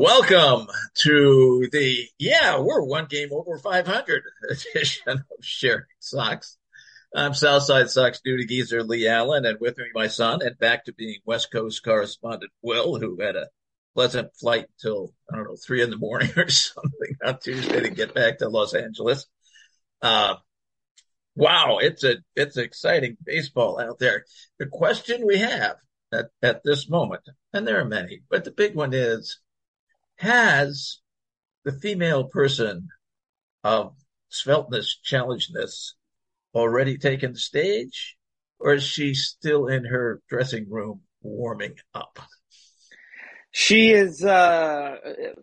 Welcome to the, yeah, we're one game over 500 edition of Sharing Sox. I'm Southside Sox duty geezer Lee Allen, and with me my son, and back to being West Coast correspondent Will, who had a pleasant flight till, I don't know, three in the morning or something on Tuesday to get back to Los Angeles. Uh, wow, it's a, it's exciting baseball out there. The question we have at, at this moment, and there are many, but the big one is, has the female person of svelteness, challengeness already taken the stage, or is she still in her dressing room warming up? She is, uh,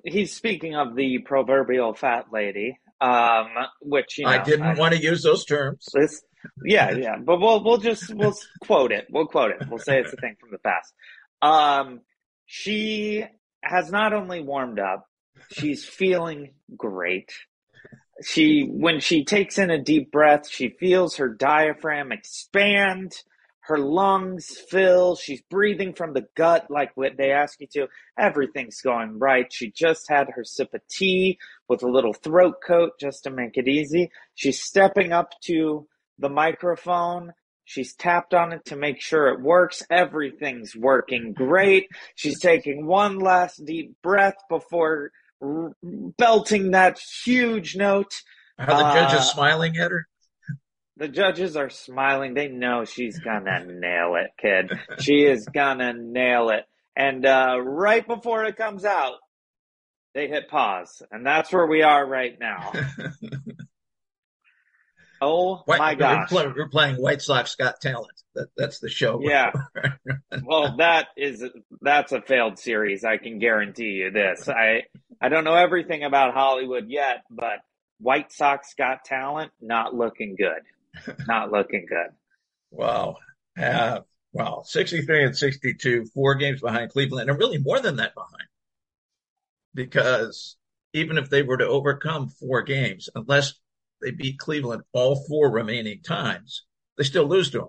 he's speaking of the proverbial fat lady, um, which, you know, I didn't I- want to use those terms. This, yeah, yeah, but we'll we'll just we'll quote it. We'll quote it. We'll say it's a thing from the past. Um, she has not only warmed up, she's feeling great. She when she takes in a deep breath, she feels her diaphragm expand, her lungs fill. She's breathing from the gut like what they ask you to. Everything's going right. She just had her sip of tea with a little throat coat just to make it easy. She's stepping up to the microphone. She's tapped on it to make sure it works. Everything's working great. She's taking one last deep breath before r- belting that huge note. Are the judges Uh, smiling at her? The judges are smiling. They know she's gonna nail it, kid. She is gonna nail it. And uh, right before it comes out, they hit pause. And that's where we are right now. Oh White- my we're, gosh. play- we're playing White Sox Got Talent. That, that's the show. Yeah. Well, that is that's a failed series. I can guarantee you this. I I don't know everything about Hollywood yet, but White Sox got talent. Not looking good. Not looking good. Wow. Uh, wow. 63 and 62, four games behind Cleveland, and really more than that behind. Because even if they were to overcome four games, unless they beat Cleveland all four remaining times, they still lose to them.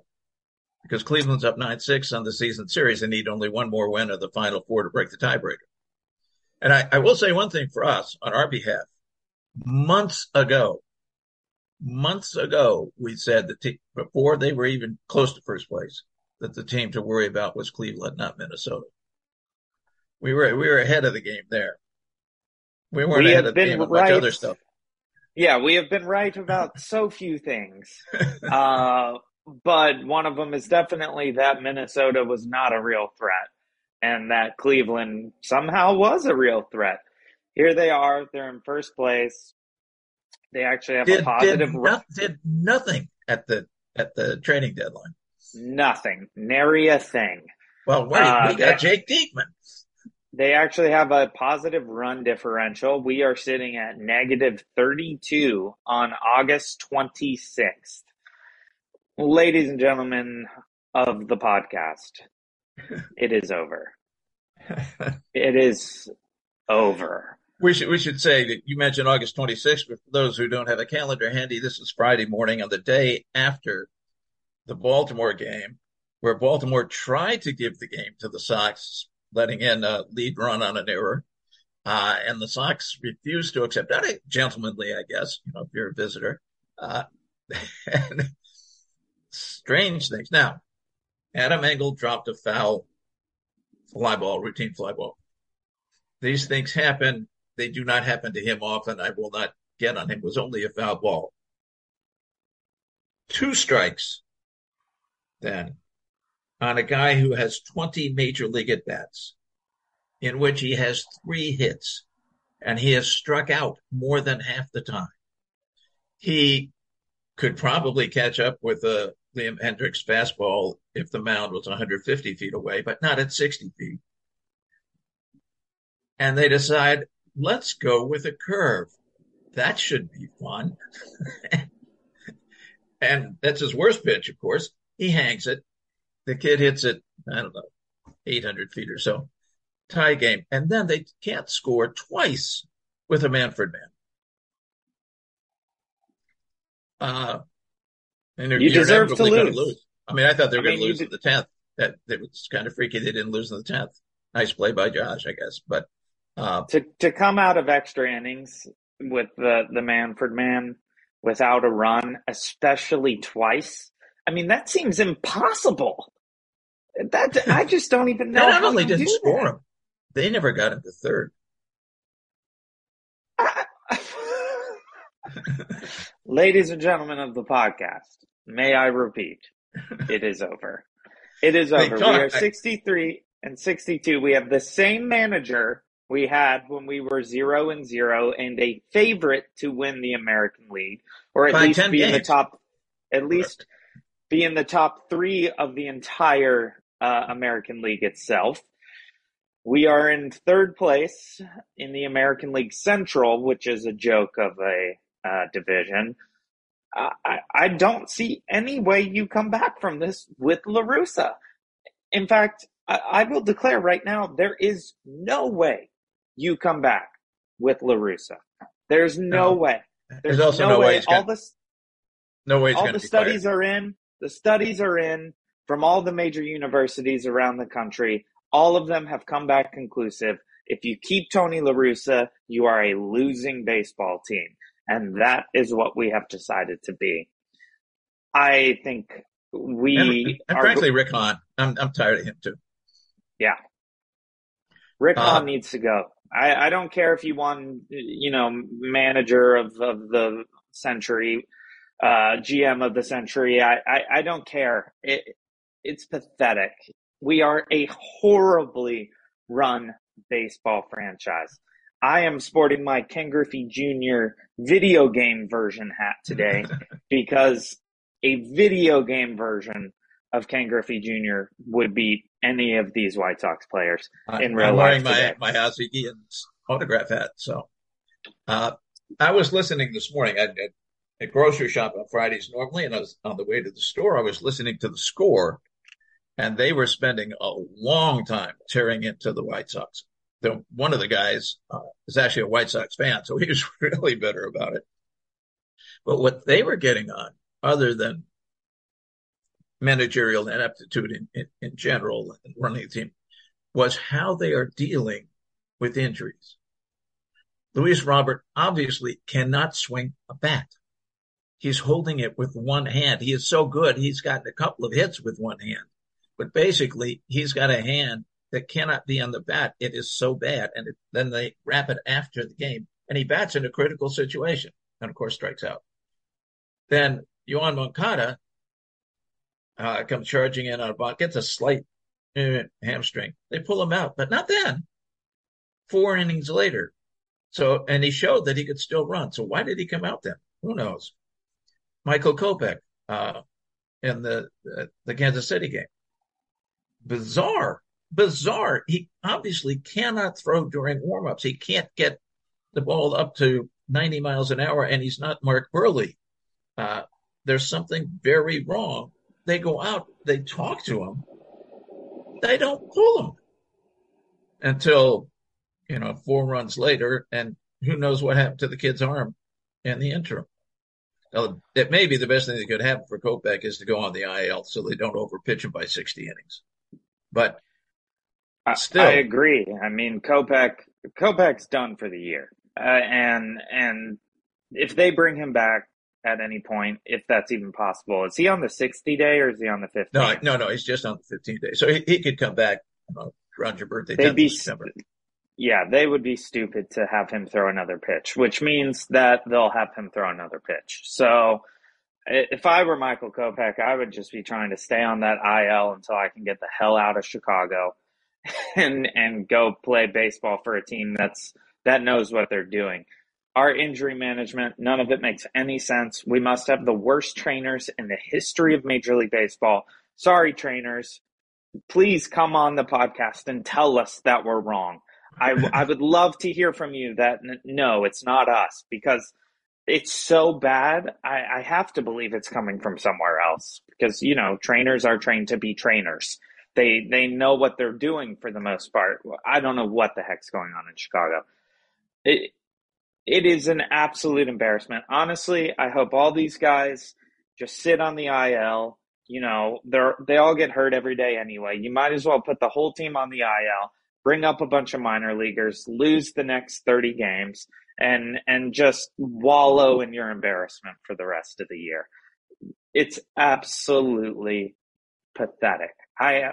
Because Cleveland's up 9 6 on the season series and need only one more win of the final four to break the tiebreaker. And I, I will say one thing for us on our behalf. Months ago, months ago, we said that te- before they were even close to first place, that the team to worry about was Cleveland, not Minnesota. We were we were ahead of the game there. We weren't We ahead of the game of much right. other stuff. Yeah, we have been right about so few things. Uh, but one of them is definitely that Minnesota was not a real threat and that Cleveland somehow was a real threat. Here they are, they're in first place. They actually have did, a positive did, no, did nothing at the at the trading deadline. Nothing. Nary a thing. Well, wait, Uh, we got Jake Diekman. They actually have a positive run differential. We are sitting at negative 32 on August 26th. Ladies and gentlemen of the podcast, it is over. It is over. We should we should say that you mentioned August 26th, but for those who don't have a calendar handy, this is Friday morning on the day after the Baltimore game, where Baltimore tried to give the game to the Sox, letting in a lead run on an error. Uh, and the Sox refused to accept that. Gentlemanly, I guess, you know, if you're a visitor. Uh, and strange things. Now, Adam Engel dropped a foul fly ball, routine fly ball. These things happen. They do not happen to him often. I will not get on him. It was only a foul ball. Two strikes then on a guy who has 20 major league at bats in which he has three hits and he has struck out more than half the time. He could probably catch up with a Liam Hendriks fastball if the mound was 150 feet away, but not at 60 feet. And they decide, let's go with a curve. That should be fun. and that's his worst pitch, of course. He hangs it. The kid hits it, I don't know, 800 feet or so. Tie game. And then they can't score twice with a Manfred man. Uh, and You deserve to gonna lose. I mean, I thought they were I going mean, to lose in the tenth. That it was kind of freaky. They didn't lose in the tenth. Nice play by Josh, I guess. But uh, To to come out of extra innings with the the Manfred man without a run, especially twice. I mean, that seems impossible. That I just don't even know. they not how only didn't score that. him, they never got him to third. Ladies and gentlemen of the podcast, may I repeat, it is over. It is over. John, we are I- 63 and 62. We have the same manager we had when we were zero and zero and a favorite to win the American League or at By least 10 be in the top, at least be in the top three of the entire uh, American League itself. We are in third place in the American League Central, which is a joke of a uh, division. I, I- I don't see any way you come back from this with La Russa. In fact, I, I will declare right now there is no way you come back with La Russa. There's no, No. way. There's also no way he's all gonna- the No way all the studies fired. are in. The studies are in from all the major universities around the country. All of them have come back conclusive. If you keep Tony La Russa, you are a losing baseball team. And that is what we have decided to be. I think we And, and are, frankly, Rick Hahn, I'm I'm tired of him too. yeah. Rick Uh, Hahn needs to go. I, I don't care if you won, you know, manager of, of the century, uh, GM of the century. I, I, I don't care. It, it's pathetic. We are a horribly run baseball franchise. I am sporting my Ken Griffey Jr. video game version hat today because a video game version of Ken Griffey Jr. would beat any of these White Sox players I- in real I'm life wearing my today. my Ozzie Guillen's autograph hat. So, uh, I was listening this morning. I at, at grocery shop on Fridays normally, and I was on the way to the store. I was listening to the score, and they were spending a long time tearing into the White Sox. The one of the guys uh, is actually a White Sox fan, so he was really bitter about it. But what they were getting on, other than managerial ineptitude in, in, in general and running the team, was how they are dealing with injuries. Luis Robert obviously cannot swing a bat. He's holding it with one hand. He is so good. He's gotten a couple of hits with one hand, but basically he's got a hand that cannot be on the bat. It is so bad. And it, then they wrap it after the game and he bats in a critical situation and of course strikes out. Then Yoan Moncada uh, comes charging in on a block, gets a slight uh, hamstring. They pull him out, but not then. Four innings later. So, and he showed that he could still run. So why did he come out then? Who knows? Michael Kopech, uh, in the, the Kansas City game. Bizarre, bizarre. He obviously cannot throw during warmups. He can't get the ball up to 90 miles an hour and he's not Mark Buehrle. Uh, there's something very wrong. They go out, they talk to him. They don't pull him until, you know, four runs later. And who knows what happened to the kid's arm in the interim. Now, it may be the best thing that could happen for Kopech is to go on the IL so they don't overpitch him by 60 innings. But still. I, I agree. I mean, Kopech, Kopech's done for the year. Uh, and, and if they bring him back at any point, if that's even possible, is he on the 60 day or is he on the 15? No, no, no. He's just on the 15 day. So he, he could come back know, around your birthday. They'd be, September. yeah, they would be stupid to have him throw another pitch, which means that they'll have him throw another pitch. So if I were Michael Kopech, I would just be trying to stay on that IL until I can get the hell out of Chicago and and go play baseball for a team that's that knows what they're doing. Our injury management, none of it makes any sense. We must have the worst trainers in the history of Major League Baseball. Sorry, trainers. Please come on the podcast and tell us that we're wrong. I, I would love to hear from you that no, it's not us because it's so bad. I, I have to believe it's coming from somewhere else because, you know, trainers are trained to be trainers. They, they know what they're doing for the most part. I don't know what the heck's going on in Chicago. It, it is an absolute embarrassment. Honestly, I hope all these guys just sit on the IL. You know, they're they all get hurt every day anyway. You might as well put the whole team on the IL bring up a bunch of minor leaguers, lose the next 30 games, and and just wallow in your embarrassment for the rest of the year. It's absolutely pathetic. I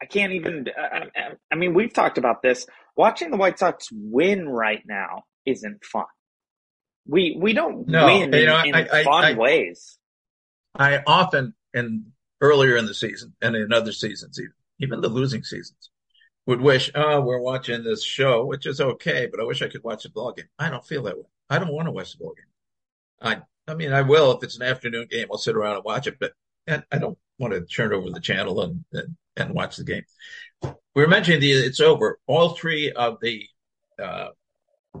I can't even. I, I mean, we've talked about this. Watching the White Sox win right now isn't fun. We we don't no, win you know, in, in I, fun I, ways. I often, and earlier in the season, and in other seasons, even even the losing seasons, would wish, oh, we're watching this show, which is okay, but I wish I could watch the ball game. I don't feel that way. I don't want to watch the ball game. I, I mean, I will if it's an afternoon game. I'll sit around and watch it, but I don't want to turn over the channel and and, and watch the game. We were mentioning the it's over. All three of the uh,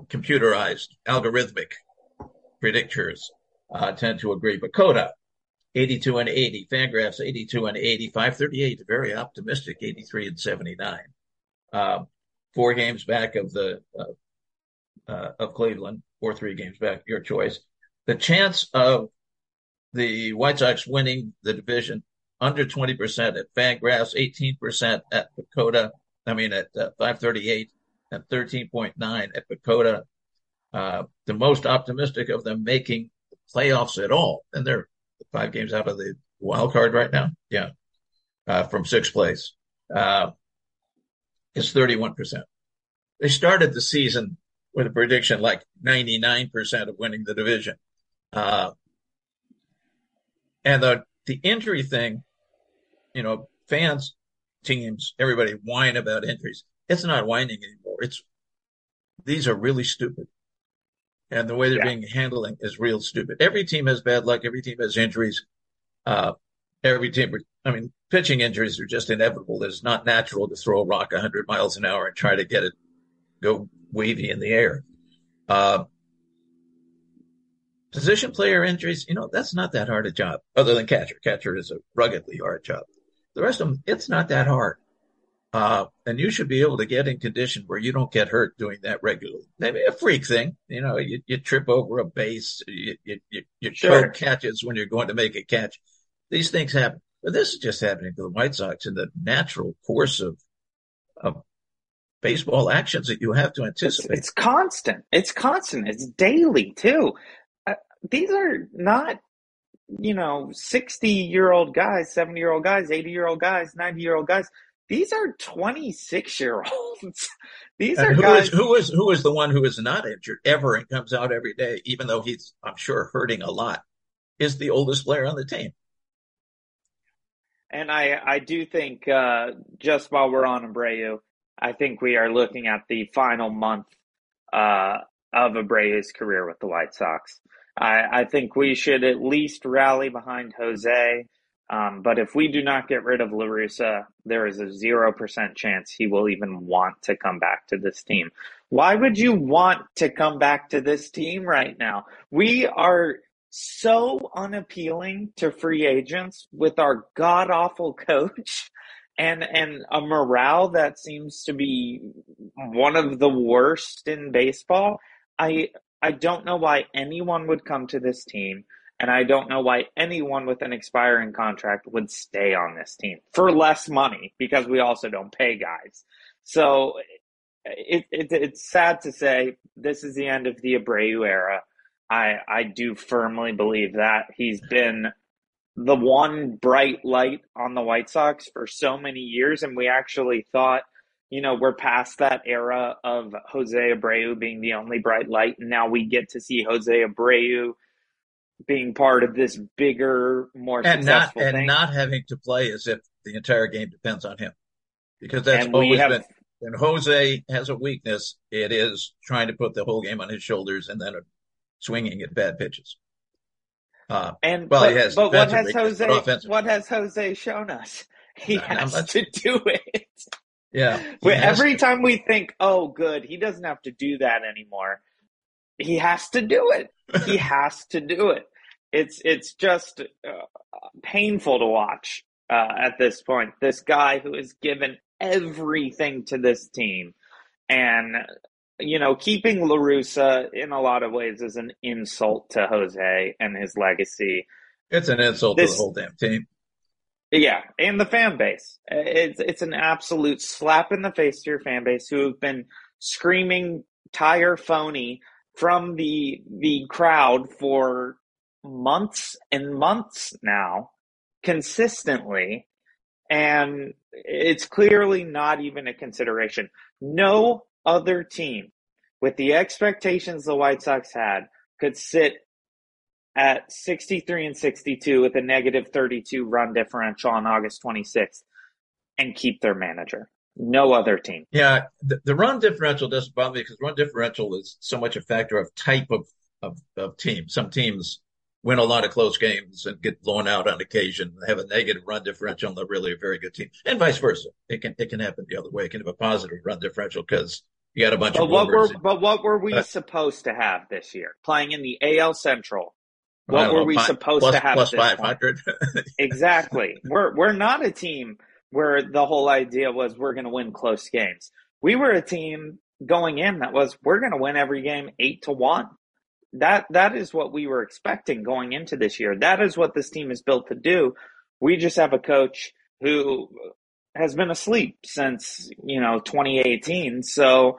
computerized algorithmic predictors uh, tend to agree. PECOTA 82 and 80, Fangraphs, 82 and 80, 538, very optimistic, 83 and 79 uh, four games back of the uh, uh, of Cleveland, or three games back, your choice. The chance of the White Sox winning the division under 20% at Fangraphs, 18% at PECOTA, I mean at uh, 538 and 13.9 at PECOTA. Uh, the most optimistic of them making playoffs at all. And they're five games out of the wild card right now. Yeah. Uh, from sixth place. Is 31%. They started the season with a prediction like 99% of winning the division. Uh, and the, the injury thing, you know, fans, teams, everybody whine about injuries. It's not whining anymore. It's, these are really stupid. And the way they're yeah. being handling is real stupid. Every team has bad luck. Every team has injuries. Uh, every team, I mean, pitching injuries are just inevitable. It's not natural to throw a rock 100 miles an hour and try to get it go wavy in the air. Uh, position player injuries, you know, that's not that hard a job, other than catcher. Catcher is a ruggedly hard job. The rest of them, it's not that hard. Uh, and you should be able to get in condition where you don't get hurt doing that regularly. Maybe a freak thing, you know, you, you trip over a base, you, you, you, you sure. catches when you're going to make a catch. These things happen. But this is just happening to the White Sox in the natural course of, of baseball actions that you have to anticipate. It's, it's constant. It's constant. It's daily too. Uh, these are not, you know, 60 year old guys, 70 year old guys, 80 year old guys, 90 year old guys. These are 26 year olds. These and are who guys. Is, who is, who is the one who is not injured ever and comes out every day, even though he's, I'm sure, hurting a lot, is the oldest player on the team. And I, I do think, uh, just while we're on Abreu, I think we are looking at the final month, uh, of Abreu's career with the White Sox. I, I think we should at least rally behind Jose. Um, but if we do not get rid of La Russa, there is a 0% chance he will even want to come back to this team. Why would you want to come back to this team right now? We are so unappealing to free agents with our god awful coach and and a morale that seems to be one of the worst in baseball. I I don't know why anyone would come to this team, and I don't know why anyone with an expiring contract would stay on this team for less money because we also don't pay guys. So it, it it's sad to say this is the end of the Abreu era. I I do firmly believe that he's been the one bright light on the White Sox for so many years, and we actually thought you know, we're past that era of Jose Abreu being the only bright light. And now we get to see Jose Abreu being part of this bigger, more and successful not, thing. And not having to play as if the entire game depends on him. Because that's And always we have- been, when Jose has a weakness, it is trying to put the whole game on his shoulders and then swinging at bad pitches. Uh, and well, but, he has but what has Jose what has Jose shown us? He Not- not has much. to do it. yeah. he Wait, has every to. time we think, oh, good, he doesn't have to do that anymore. He has to do it. he has to do it. It's it's just uh, painful to watch uh, at this point. This guy who has given everything to this team, and you know, keeping La Russa in a lot of ways is an insult to Jose and his legacy. It's an insult to the whole damn team. Yeah, and the fan base. It's it's an absolute slap in the face to your fan base who have been screaming tire phony from the the crowd for months and months now, consistently, and it's clearly not even a consideration. No other team with the expectations the White Sox had could sit at 63 and 62 with a negative 32 run differential on August 26th and keep their manager. No other team. Yeah, the, the run differential doesn't bother me because run differential is so much a factor of type of, of, of team. Some teams win a lot of close games and get blown out on occasion, They have a negative run differential, and they're really a very good team. And vice versa. It can it can happen the other way. It can have a positive run differential because you got a bunch But of what were but what were we Uh, supposed to have this year? Playing in the AL Central. What were know, we fi- supposed plus- to have this point? 500? Exactly. we're we're not a team where the whole idea was we're going to win close games. We were a team going in that was we're going to win every game 8 to 1. That that is what we were expecting going into this year. That is what this team is built to do. We just have a coach who has been asleep since, you know, 2018. So,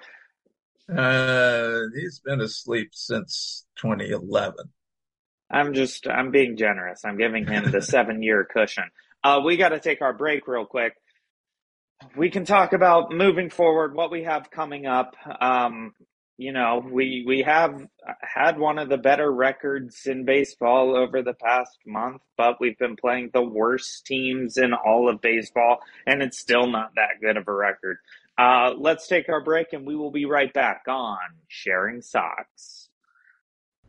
uh, he's been asleep since 2011. I'm just I'm being generous. I'm giving him the seven year cushion. Uh, we got to take our break real quick. We can talk about moving forward, what we have coming up. Um, you know, we we have had one of the better records in baseball over the past month, but we've been playing the worst teams in all of baseball, and it's still not that good of a record. Uh, let's take our break, and we will be right back on Sharing Sox.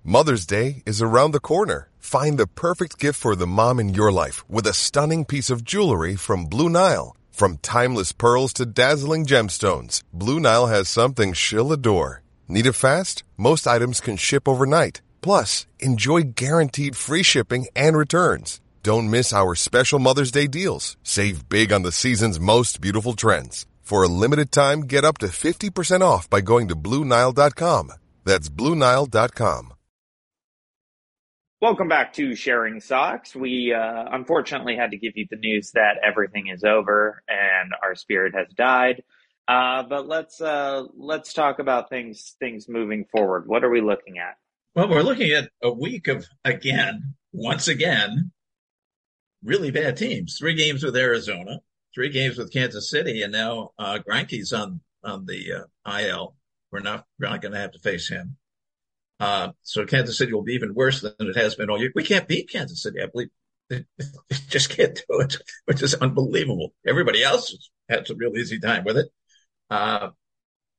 Mother's Day is around the corner. Find the perfect gift for the mom in your life with a stunning piece of jewelry from Blue Nile. From timeless pearls to dazzling gemstones, Blue Nile has something she'll adore. Need it fast? Most items can ship overnight. Plus, enjoy guaranteed free shipping and returns. Don't miss our special Mother's Day deals. Save big on the season's most beautiful trends. For a limited time, get up to 50% off by going to BlueNile.com. That's BlueNile.com. Welcome back to Sharing Sox. We uh, unfortunately had to give you the news that everything is over and our spirit has died. Uh, but let's uh, let's talk about things things moving forward. What are we looking at? Well, we're looking at a week of, again, once again, really bad teams. Three games with Arizona, three games with Kansas City, and now uh, Greinke's on on the uh, IL. We're not we're not going to have to face him. Uh, so Kansas City will be even worse than it has been all year. We can't beat Kansas City. I believe they, they just can't do it, which is unbelievable. Everybody else has had some real easy time with it. Uh,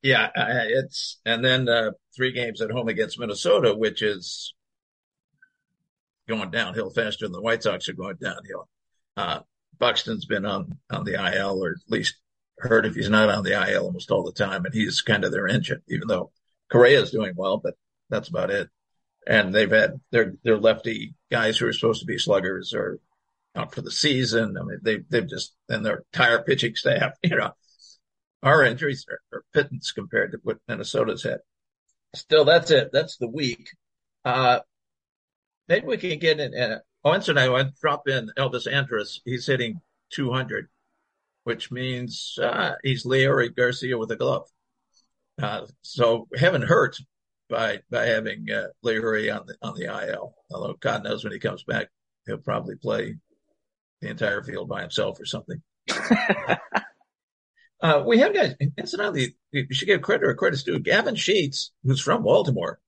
yeah, it's and then uh, three games at home against Minnesota, which is going downhill faster than the White Sox are going downhill. Uh, Buxton's been on on the IL, or at least heard if he's not on the IL almost all the time, and he's kind of their engine. Even though Correa is doing well, but that's about it. And they've had their their lefty guys who are supposed to be sluggers are out for the season. I mean, they they've just and their entire pitching staff, you know, our injuries are, are pittance compared to what Minnesota's had. Still, that's it. That's the week. Uh, maybe we can get in. Oh, and I drop in Elvis Andrus. He's hitting 200, which means uh, he's Leury Garcia with a glove. Uh, so haven't hurt by by having uh, Leury on the on the IL. Although God knows when he comes back, he'll probably play the entire field by himself or something. Uh, we have guys, incidentally, you should give credit where credit's due. Gavin Sheets, who's from Baltimore,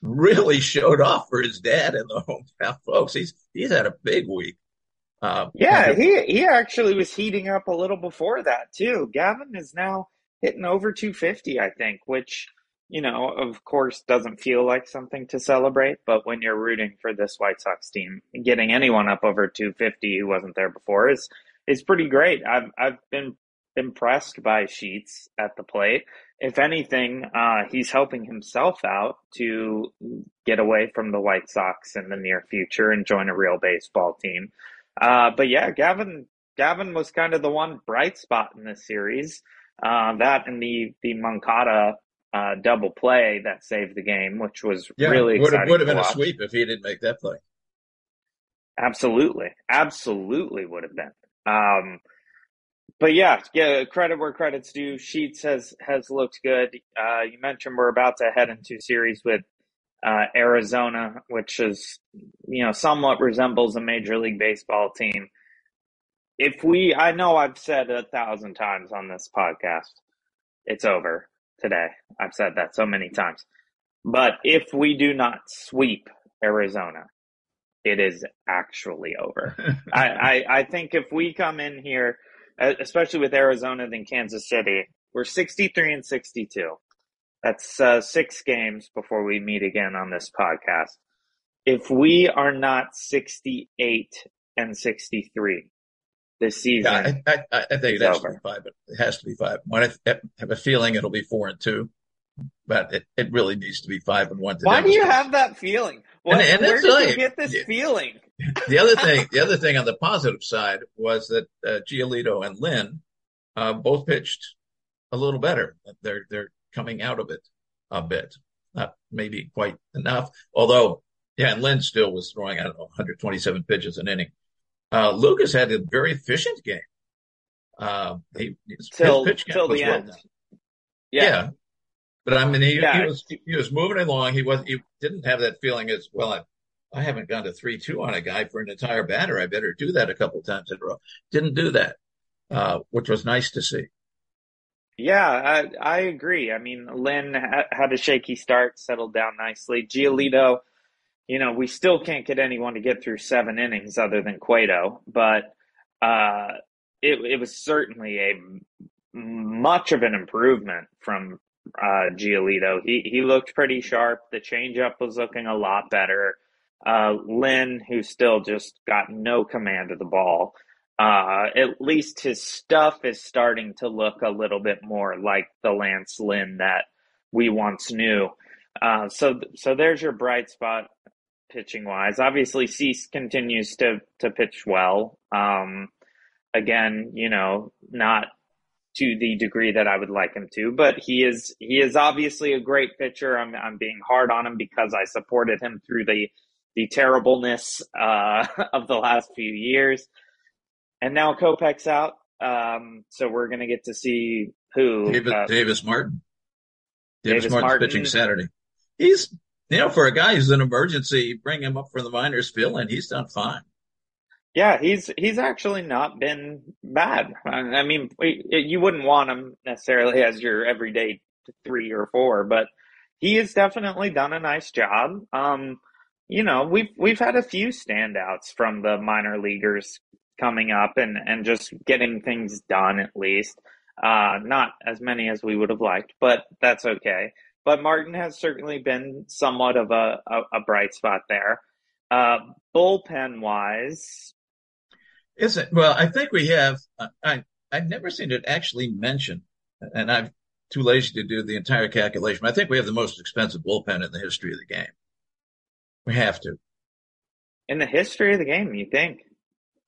really showed off for his dad and the hometown folks. He's, he's had a big week. Uh, yeah, he, he actually was heating up a little before that too. Gavin is now hitting over 250, I think, which, you know, of course doesn't feel like something to celebrate, but when you're rooting for this White Sox team, getting anyone up over 250 who wasn't there before is, is pretty great. I've, I've been impressed by Sheets at the plate. If anything, uh, he's helping himself out to get away from the White Sox in the near future and join a real baseball team. Uh, but yeah, Gavin, Gavin was kind of the one bright spot in this series. Uh, that and the, the Moncada, uh, double play that saved the game, which was yeah, really would have, would have been watch. a sweep if he didn't make that play. Absolutely. Absolutely would have been. Um, but yeah, yeah, credit where credit's due. Sheets has has looked good. Uh, you mentioned we're about to head into series with uh, Arizona, which is you know somewhat resembles a major league baseball team. If we, I know I've said a thousand times on this podcast, it's over today. I've said that so many times. But if we do not sweep Arizona, it is actually over. I, I, I think if we come in here especially with Arizona than Kansas City. We're 63 and 62. That's uh, six games before we meet again on this podcast. If we are not 68 and 63 this season, yeah, I, I, I think it has over. to be five. It has to be five. I have a feeling it'll be four and two, but it, it really needs to be five and one. Why do you have that feeling? What, and, and where did you get this yeah. feeling? The other thing, the other thing on the positive side was that uh, Giolito and Lynn uh, both pitched a little better. They're they're coming out of it a bit, not maybe quite enough. Although, yeah, and Lynn still was throwing I don't know 127 pitches an inning. Uh, Lucas had a very efficient game. Uh, he till till the end. Well yeah. yeah. But I mean, he, yeah. he was he was moving along. He was he didn't have that feeling as well. I, haven't gone to three two on a guy for an entire batter. I better do that a couple times in a row. Didn't do that, uh, which was nice to see. Yeah, I, I agree. I mean, Lynn ha- had a shaky start, settled down nicely. Giolito, you know, we still can't get anyone to get through seven innings other than Cueto, but uh, it, it was certainly a much of an improvement from uh, Giolito. He he looked pretty sharp. The changeup was looking a lot better. Uh, Lynn, who still just got no command of the ball, uh, at least his stuff is starting to look a little bit more like the Lance Lynn that we once knew. Uh, so, so there's your bright spot pitching wise. Obviously, Cease continues to to pitch well. Um, again, you know, not to the degree that I would like him to, but he is he is obviously a great pitcher. I'm I'm being hard on him because I supported him through the the terribleness uh, of the last few years. And now Kopech's out, um, so we're going to get to see who David, uh, Davis Martin. Davis, Davis Martin's Martin. pitching Saturday. He's you know for a guy who's an emergency, bring him up from the minors, Phil, and he's done fine. Yeah, he's he's actually not been bad. I mean, you wouldn't want him necessarily as your everyday three or four, but he has definitely done a nice job. Um, you know, we've we've had a few standouts from the minor leaguers coming up and and just getting things done at least. Uh, not as many as we would have liked, but that's okay. But Martin has certainly been somewhat of a, a, a bright spot there. Uh, bullpen wise, isn't well. I think we have. I I've never seen it actually mentioned, and I'm too lazy to do the entire calculation. I think we have the most expensive bullpen in the history of the game. We have to. In the history of the game, you think?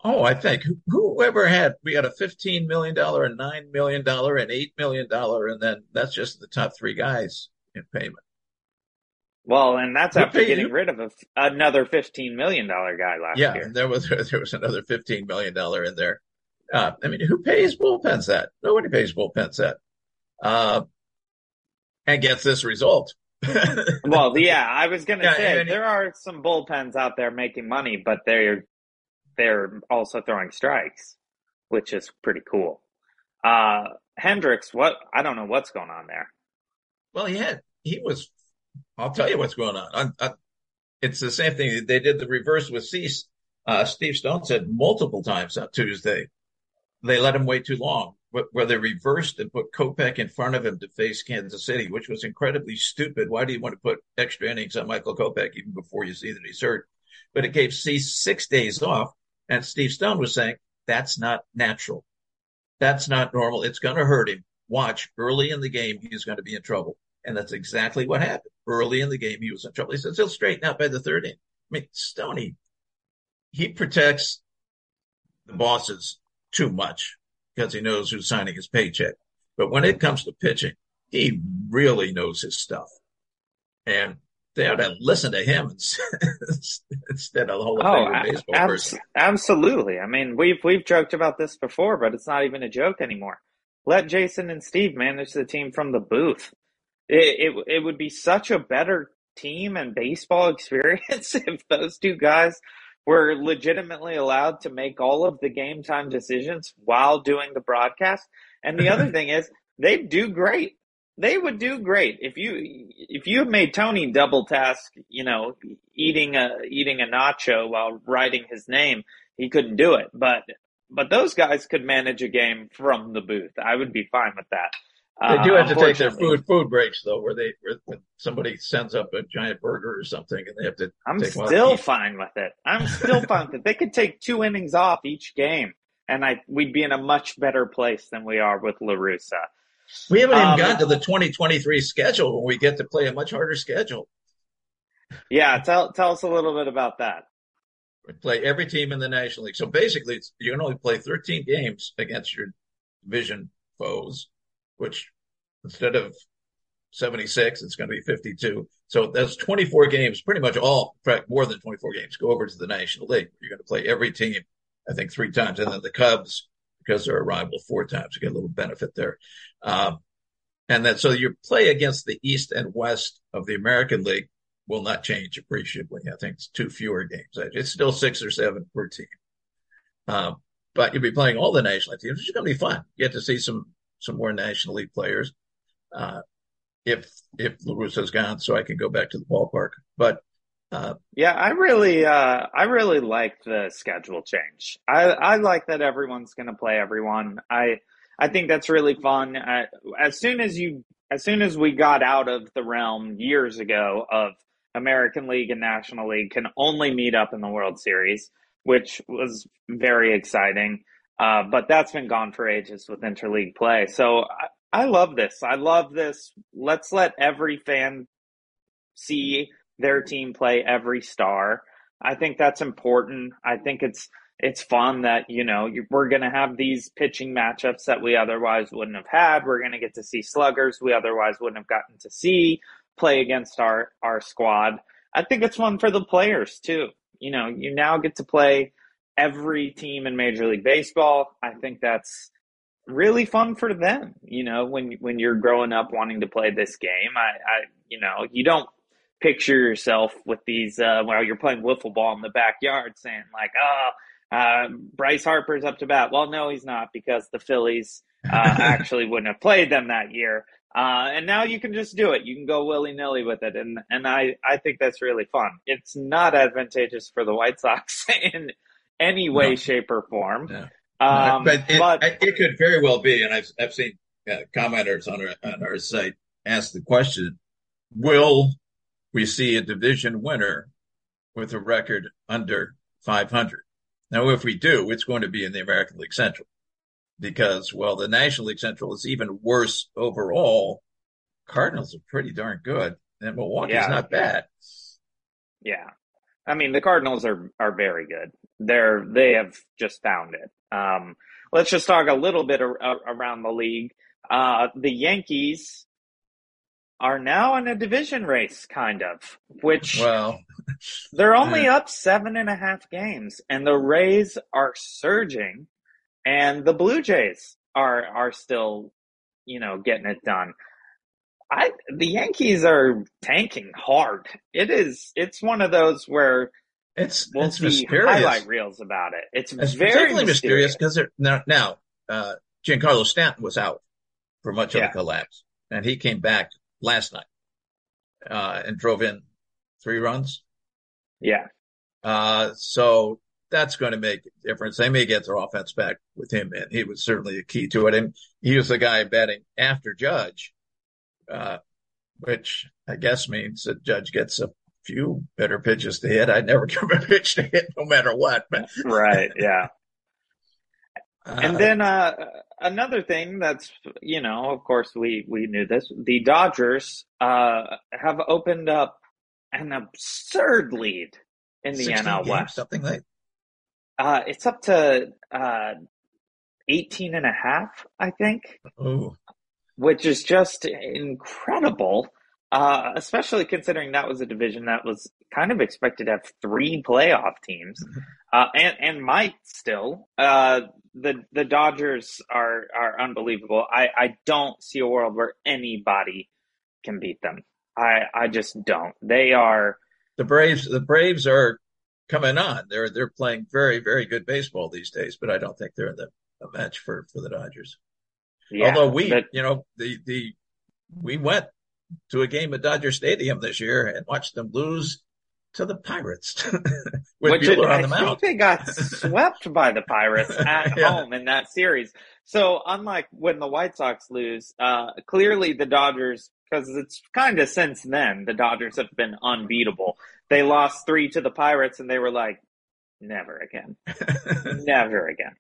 Oh, I think whoever had we had a fifteen million dollar, a nine million dollar, an eight million dollar, and then that's just the top three guys in payment. Well, and that's after getting rid of a, another fifteen million dollar guy last yeah, year. Yeah, there was there was another fifteen million dollar in there. Uh, I mean, who pays bullpens that? Nobody pays bullpens that, uh, and gets this result. well, yeah, I was gonna yeah, say there are some bullpens out there making money, but they're they're also throwing strikes, which is pretty cool. Uh, Hendriks, what I don't know what's going on there. Well, he had he was. I'll tell you what's going on. I, I, it's the same thing they did the reverse with Cease. Uh, Steve Stone said multiple times on Tuesday they let him wait too long. Where they reversed and put Kopech in front of him to face Kansas City, which was incredibly stupid. Why do you want to put extra innings on Michael Kopech even before you see that he's hurt? But it gave Cease six days off and Steve Stone was saying, that's not natural. That's not normal. It's going to hurt him. Watch early in the game, he's going to be in trouble. And that's exactly what happened. Early in the game, he was in trouble. He says he'll straighten out by the third inning. I mean, Stoney, he protects the bosses too much because he knows who's signing his paycheck. But when it comes to pitching, he really knows his stuff. And they ought to listen to him instead of the whole oh, baseball ab- person. Absolutely. I mean, we've we've joked about this before, but it's not even a joke anymore. Let Jason and Steve manage the team from the booth. It it, it would be such a better team and baseball experience if those two guys were legitimately allowed to make all of the game time decisions while doing the broadcast. And the other thing is, they do great they would do great if you if you made Tony double task, you know, eating a eating a nacho while writing his name. He couldn't do it, but but those guys could manage a game from the booth. I would be fine with that. They do have uh, to take their food food breaks though, where they where somebody sends up a giant burger or something, and they have to. I'm still fine with it. I'm still fine with it. They could take two innings off each game, and I we'd be in a much better place than we are with La Russa. We haven't even um, gotten to the 2023 schedule when we get to play a much harder schedule. Yeah, tell tell us a little bit about that. We play every team in the National League. So basically, you can only play 13 games against your division foes, which instead of 76, it's going to be 52. So that's 24 games, pretty much all, in fact, more than 24 games go over to the National League. You're going to play every team, I think, three times. And then the Cubs because they're a rival four times. You get a little benefit there. Um, and then, so your play against the East and West of the American League will not change appreciably. I think it's two fewer games. It's still six or seven per team. Um, but you'll be playing all the national teams, which is going to be fun. You get to see some, some more National League players. Uh, if, if La Russa's gone, so I can go back to the ballpark. But uh, yeah, I really, uh, I really like the schedule change. I, I like that everyone's going to play everyone. I, I think that's really fun. Uh, as soon as you, as soon as we got out of the realm years ago of American League and National League can only meet up in the World Series, which was very exciting. Uh, but that's been gone for ages with interleague play. So I, I love this. I love this. Let's let every fan see their team play every star. I think that's important. I think it's it's fun that you know we're going to have these pitching matchups that we otherwise wouldn't have had. We're going to get to see sluggers we otherwise wouldn't have gotten to see play against our our squad. I think it's fun for the players too. You know, you now get to play every team in Major League Baseball. I think that's really fun for them. You know, when when you're growing up wanting to play this game, I, I you know, you don't picture yourself with these uh, while you're playing wiffle ball in the backyard, saying like, "Oh, uh, Bryce Harper's up to bat." Well, no, he's not because the Phillies uh, actually wouldn't have played them that year. Uh, and now you can just do it. You can go willy nilly with it, and and I I think that's really fun. It's not advantageous for the White Sox in any way, No. shape, or form. No. Um, but it, but it could very well be, and I've I've seen uh, commenters on our on our site ask the question: Will we see a division winner with a record under 500? Now, if we do, it's going to be in the American League Central because, well, the National League Central is even worse overall. Cardinals are pretty darn good, and Milwaukee's Yeah. not bad. Yeah. I mean, the Cardinals are, are very good. They're, they have just found it. Um, let's just talk a little bit ar- ar- around the league. Uh, the Yankees are now in a division race, kind of, which Well, they're only up seven and a half games and the Rays are surging and the Blue Jays are, are still, you know, getting it done. I, the Yankees are tanking hard. It is, it's one of those where it's we'll it's mysterious. highlight reels about it. It's, It's very mysterious because now, now uh, Giancarlo Stanton was out for much Yeah. of the collapse, and he came back last night uh, and drove in three runs. Yeah. Uh, so that's going to make a difference. They may get their offense back with him, and he was certainly a key to it. And he was the guy batting after Judge, uh, which I guess means that Judge gets a few better pitches to hit. I'd never give a pitch to hit, no matter what. But Right. Yeah. uh, And then uh, another thing that's you know, of course we we knew this. The Dodgers uh, have opened up an absurd lead in the 16 NL West. something like Uh, it's up to uh, 18 and a half, I think, oh which is just incredible. Uh, especially considering that was a division that was kind of expected to have three playoff teams, uh, and and might still. Uh, the the Dodgers are are unbelievable. I I don't see a world where anybody can beat them. I I just don't. They are the Braves. The Braves are coming on. They're they're playing very very good baseball these days, but I don't think they're in the a match for for the Dodgers. Yeah, Although we, but- you know, the the we went to a game at Dodger Stadium this year and watched them lose to the Pirates with Which Buehler I on the think mound. they got swept by the Pirates at Yeah. home in that series. So unlike when the White Sox lose, uh, clearly the Dodgers, because it's kind of since then, the Dodgers have been unbeatable. They lost three to the Pirates and they were like, never again. never again.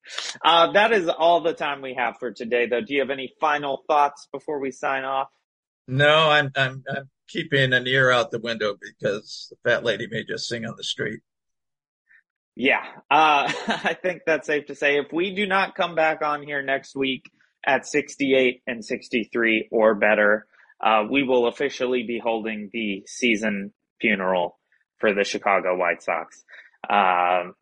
Uh, that is all the time we have for today though. Do you have any final thoughts before we sign off? no, I'm I'm I'm keeping an ear out the window because the fat lady may just sing on the street. Yeah, uh, I think that's safe to say. If we do not come back on here next week at 68 and 63 or better, uh, we will officially be holding the season funeral for the Chicago White Sox. Um,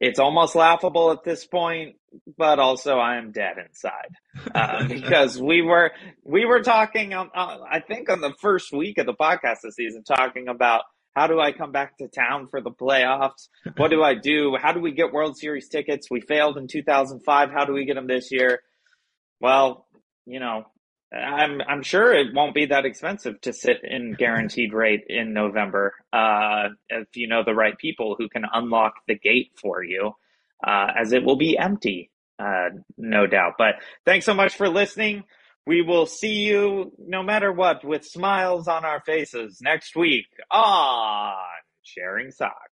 it's almost laughable at this point, but also I am dead inside uh, because we were we were talking. On, uh, I think on the first week of the podcast this season, talking about how do I come back to town for the playoffs? What do I do? How do we get World Series tickets? We failed in 2005. How do we get them this year? Well, you know, I'm I'm sure it won't be that expensive to sit in guaranteed rate in November uh, if you know the right people who can unlock the gate for you, uh, as it will be empty, uh, no doubt. But thanks so much for listening. We will see you no matter what with smiles on our faces next week on Sharing Sox.